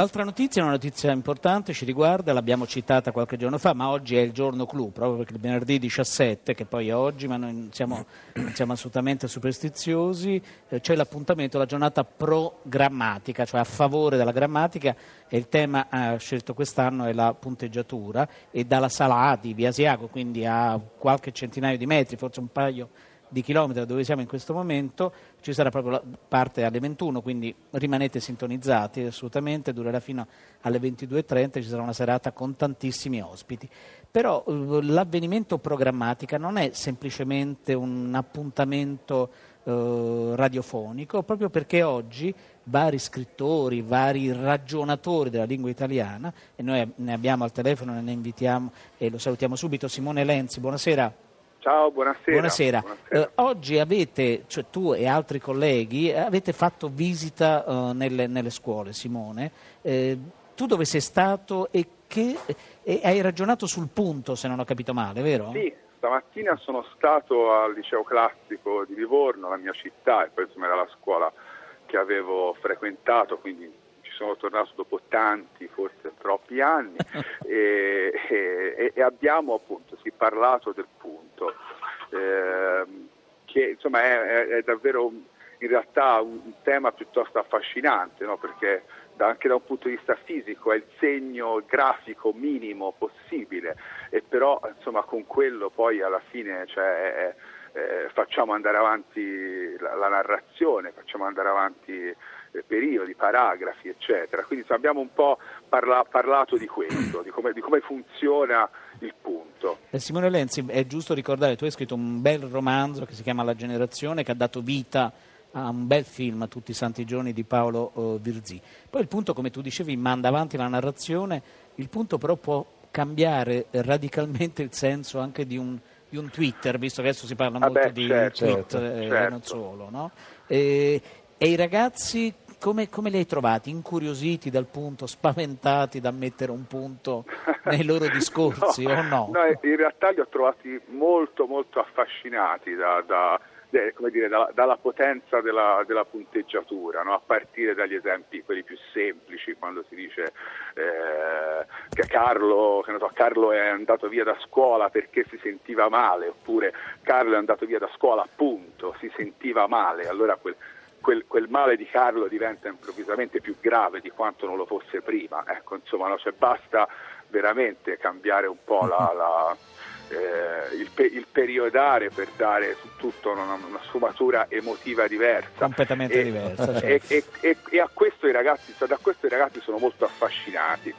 Altra notizia, una notizia importante, ci riguarda, l'abbiamo citata qualche giorno fa, ma oggi è il giorno clou, proprio perché il venerdì 17, che poi è oggi, ma noi non siamo, non siamo assolutamente superstiziosi, eh, c'è l'appuntamento, la giornata pro-grammatica, cioè a favore della grammatica, e il tema eh, scelto quest'anno è la punteggiatura, e dalla sala A di Via Asiago, quindi a qualche centinaio di metri, forse un paio di chilometri da dove siamo in questo momento, ci sarà proprio la parte alle 21, quindi rimanete sintonizzati assolutamente, durerà fino alle 22.30, ci sarà una serata con tantissimi ospiti. Però eh, l'avvenimento programmatica non è semplicemente un appuntamento eh, radiofonico, proprio perché oggi vari scrittori, vari ragionatori della lingua italiana, e noi ne abbiamo al telefono, ne invitiamo e lo salutiamo subito, Simone Lenzi, buonasera. Ciao, buonasera. Buonasera. buonasera. Eh, oggi avete, cioè tu e altri colleghi, avete fatto visita uh, nelle, nelle, scuole, Simone. Eh, tu dove sei stato e, che, e hai ragionato sul punto, se non ho capito male, vero? Sì, stamattina sono stato al liceo classico di Livorno, la mia città, e poi insomma era la scuola che avevo frequentato, quindi ci sono tornato dopo tanti, forse troppi anni, e, e, e abbiamo appunto sì, parlato del punto ehm, che insomma è, è, è, davvero in realtà un, tema piuttosto affascinante, no? perché da, anche da un punto di vista fisico è il segno grafico minimo possibile e però insomma con quello poi alla fine cioè, eh, facciamo andare avanti la, la narrazione, facciamo andare avanti periodi, paragrafi, eccetera. Quindi abbiamo un po' parla- parlato di questo, di come, di come funziona il punto. Eh, Simone Lenzi, è giusto ricordare, tu hai scritto un bel romanzo che si chiama La generazione, che ha dato vita a un bel film, Tutti i santi giorni, di Paolo uh, Virzì. Poi il punto, come tu dicevi, manda avanti la narrazione, il punto però può cambiare radicalmente il senso anche di un, di un Twitter, visto che adesso si parla ah molto beh, di certo, tweet certo. e certo. non solo. No? E, e i ragazzi come, come, li hai trovati? Incuriositi dal punto, spaventati da mettere un punto nei loro discorsi no, o no? No, in realtà li ho trovati molto molto affascinati da, da, dire, da, dalla potenza della, della punteggiatura, no? a partire dagli esempi quelli più semplici, quando si dice eh, che, Carlo, che so, Carlo è andato via da scuola perché si sentiva male, oppure Carlo è andato via da scuola appunto, si sentiva male, allora quel quel, quel, male di Carlo diventa improvvisamente più grave di quanto non lo fosse prima. Ecco, insomma, no, cioè basta veramente cambiare un po' la, la, eh, il, pe- il, periodare per dare su tutto una, una sfumatura emotiva diversa. Completamente e, diversa. Certo. E, e, e, a questo i ragazzi, da questo i ragazzi sono molto affascinati.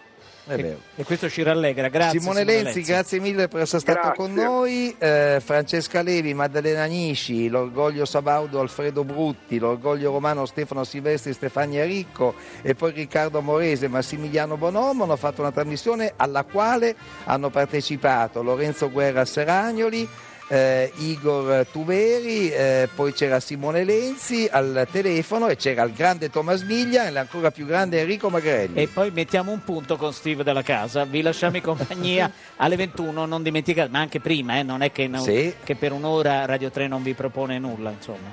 E, e, questo ci rallegra, grazie. Simone, Simone Lenzi, Lenzi, grazie mille per essere stato grazie. con noi. Eh, Francesca Levi, Maddalena Nisci, l'orgoglio Sabaudo Alfredo Brutti, l'orgoglio romano Stefano Silvestri, Stefania Ricco e poi Riccardo Morese, Massimiliano Bonomo hanno fatto una trasmissione alla quale hanno partecipato Lorenzo Guerra Seragnoli eh, Igor Tuveri, eh, poi c'era Simone Lenzi al telefono e c'era il grande Thomas Miglia e l'ancora più grande Enrico Magrelli. E poi mettiamo un punto con Steve della casa, vi lasciamo in compagnia alle 21, non dimenticate, ma anche prima, eh, non è che, non, sì. che per un'ora Radio 3 non vi propone nulla. Insomma.